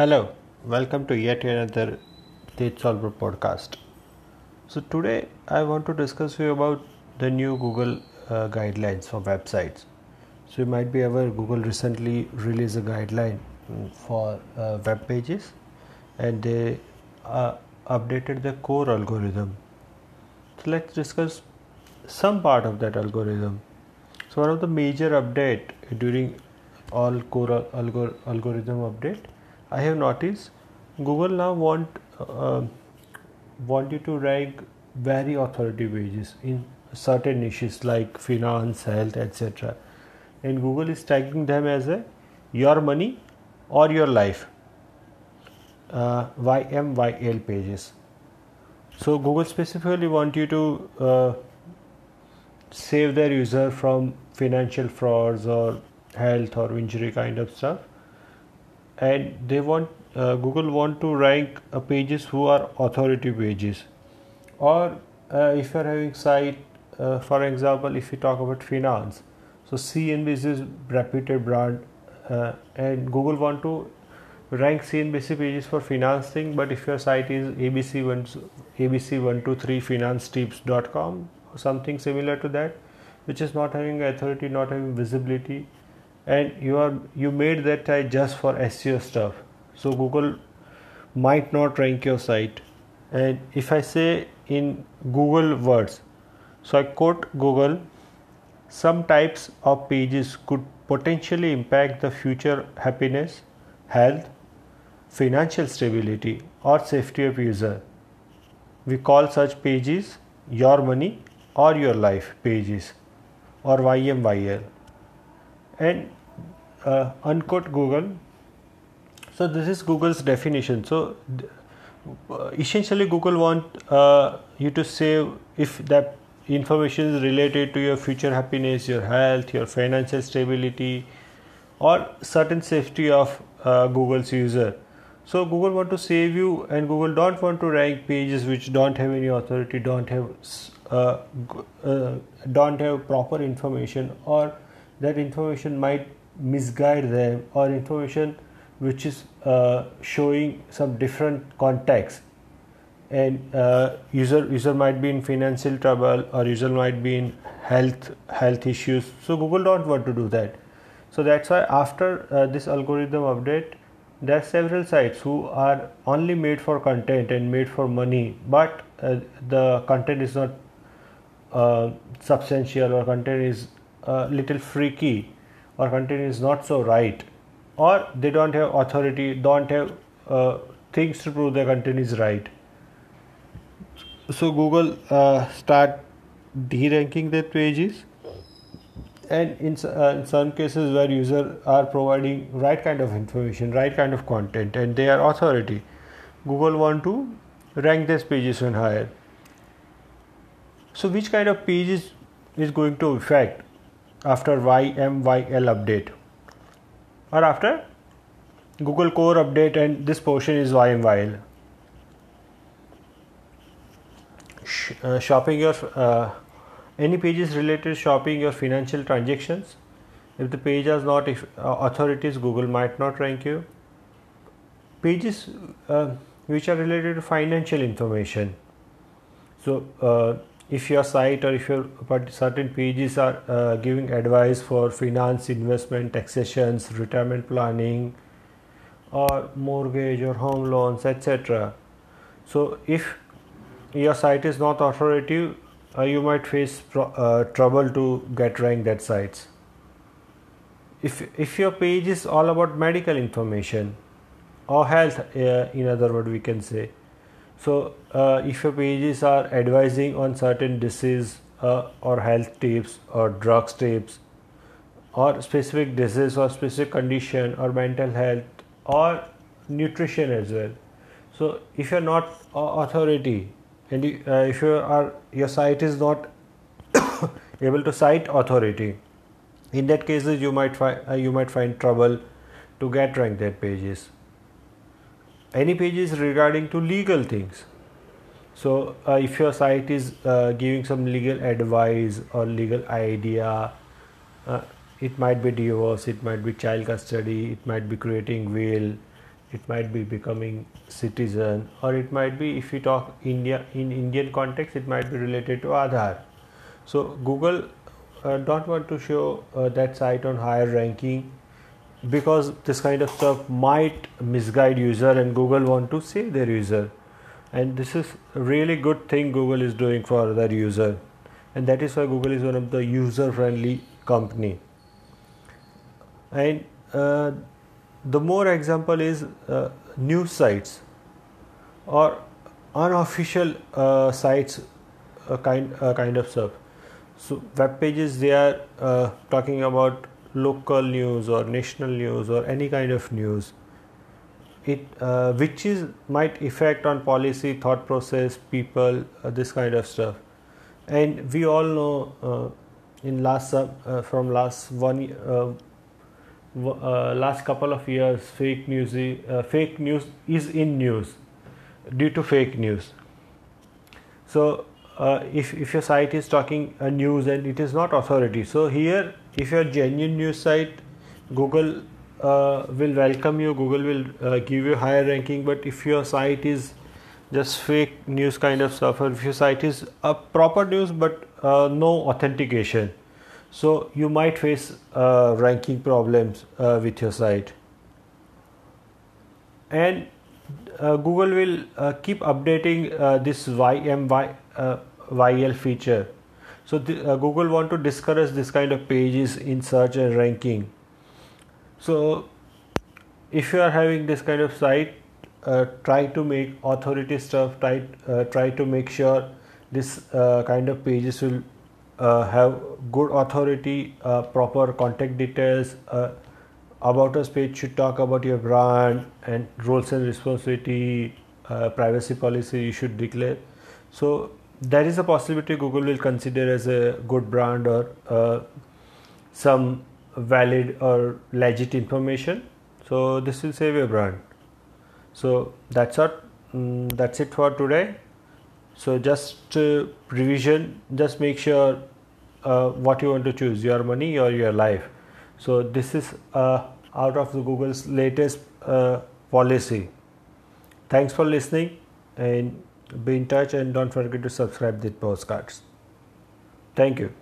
Hello, welcome to yet another Date Solver podcast. So today I want to discuss with you about the new Google uh, guidelines for websites. So you might be aware Google recently released a guideline mm, for uh, web pages, and they uh, updated the core algorithm. So let's discuss some part of that algorithm. So one of the major update during all core algor- algorithm update, I have noticed Google now want uh, want you to rank very authoritative pages in certain niches like finance, health, etc. And Google is tagging them as a your money or your life uh, YMYL pages. So Google specifically want you to uh, save their user from financial frauds or health or injury kind of stuff and they want uh, google want to rank uh, pages who are authority pages. Or uh, if you're having site uh, for example if you talk about finance so cnbc is reputed brand uh, and google want to rank cnbc pages for finance thing but if your site is abc1 abc123 finance tips.com or something similar to that which is not having authority not having visibility and you are you made that site just for seo stuff. So google might not rank your site. And if i say in google words so i quote google some types of pages could potentially impact the future happiness health financial stability or safety of user. We call such pages your money or your life pages or YMYL and uh, unquote Google. So this is Google's definition. So uh, essentially, Google want uh, you to save if that information is related to your future happiness, your health, your financial stability, or certain safety of uh, Google's user. So Google want to save you, and Google don't want to rank pages which don't have any authority, don't have uh, uh, don't have proper information or that information might misguide them or information which is uh, showing some different context. And uh, user user might be in financial trouble or user might be in health health issues. So google don't want to do that. So that's why after uh, this algorithm update there are several sites who are only made for content and made for money but uh, the content is not uh, substantial or content is a little freaky or content is not so right or they don't have authority don't have uh, things to prove the content is right. So google uh, start de-ranking their pages? And in, uh, in some cases where users are providing right kind of information right kind of content and they are authority google want to rank these pages when higher. So which kind of pages is going to affect after YMYL update or after Google Core update and this portion is YMYL. Uh, shopping your uh, any pages related to shopping your financial transactions. If the page has not if, uh, authorities, Google might not rank you. Pages uh, which are related to financial information. So uh, if your site or if your certain pages are uh, giving advice for finance investment taxations retirement planning or mortgage or home loans etc so if your site is not authoritative uh, you might face pro- uh, trouble to get ranked that sites if if your page is all about medical information or health uh, in other words we can say so, uh, if your pages are advising on certain disease uh, or health tips or drugs tips or specific disease or specific condition or mental health or nutrition as well. So, if you're not authority and uh, if you are your site is not able to cite authority, in that cases you might find uh, you might find trouble to get ranked that pages any pages regarding to legal things. So uh, if your site is uh, giving some legal advice or legal idea uh, it might be divorce it might be child custody it might be creating will it might be becoming citizen or it might be if you talk india in indian context it might be related to aadhaar. So google uh, don't want to show uh, that site on higher ranking because this kind of stuff might misguide user and google want to save their user. And this is a really good thing google is doing for their user. And that is why google is one of the user friendly company. And uh, the more example is uh, news sites or unofficial uh, sites kind kind of stuff. So web pages they are uh, talking about local news or national news or any kind of news it uh, which is might affect on policy thought process people this kind of stuff. And we all know in last from last one uh, last couple of years fake news uh, fake news is in news due to fake news. So uh, if, if your site is talking a news and it is not authority so here if you're genuine news site google uh, will welcome you. Google will uh, give you higher ranking. But if your site is just fake news kind of stuff or if your site is a proper news but uh, no authentication so you might face uh, ranking problems uh, with your site. And uh, google will keep updating this ymy yl feature so the, google want to discourage this kind of pages in search and ranking so if you are having this kind of site try to make authority stuff try try to make sure this kind of pages will uh, have good authority, uh, proper contact details. Uh, about us page should talk about your brand and roles and responsibility, uh, privacy policy you should declare. So there is a possibility Google will consider as a good brand or uh, some valid or legit information. So this will save your brand. So that's what um, that's it for today so just uh, revision just make sure uh, what you want to choose your money or your life so this is uh, out of the google's latest uh, policy thanks for listening and be in touch and don't forget to subscribe the postcards. Thank you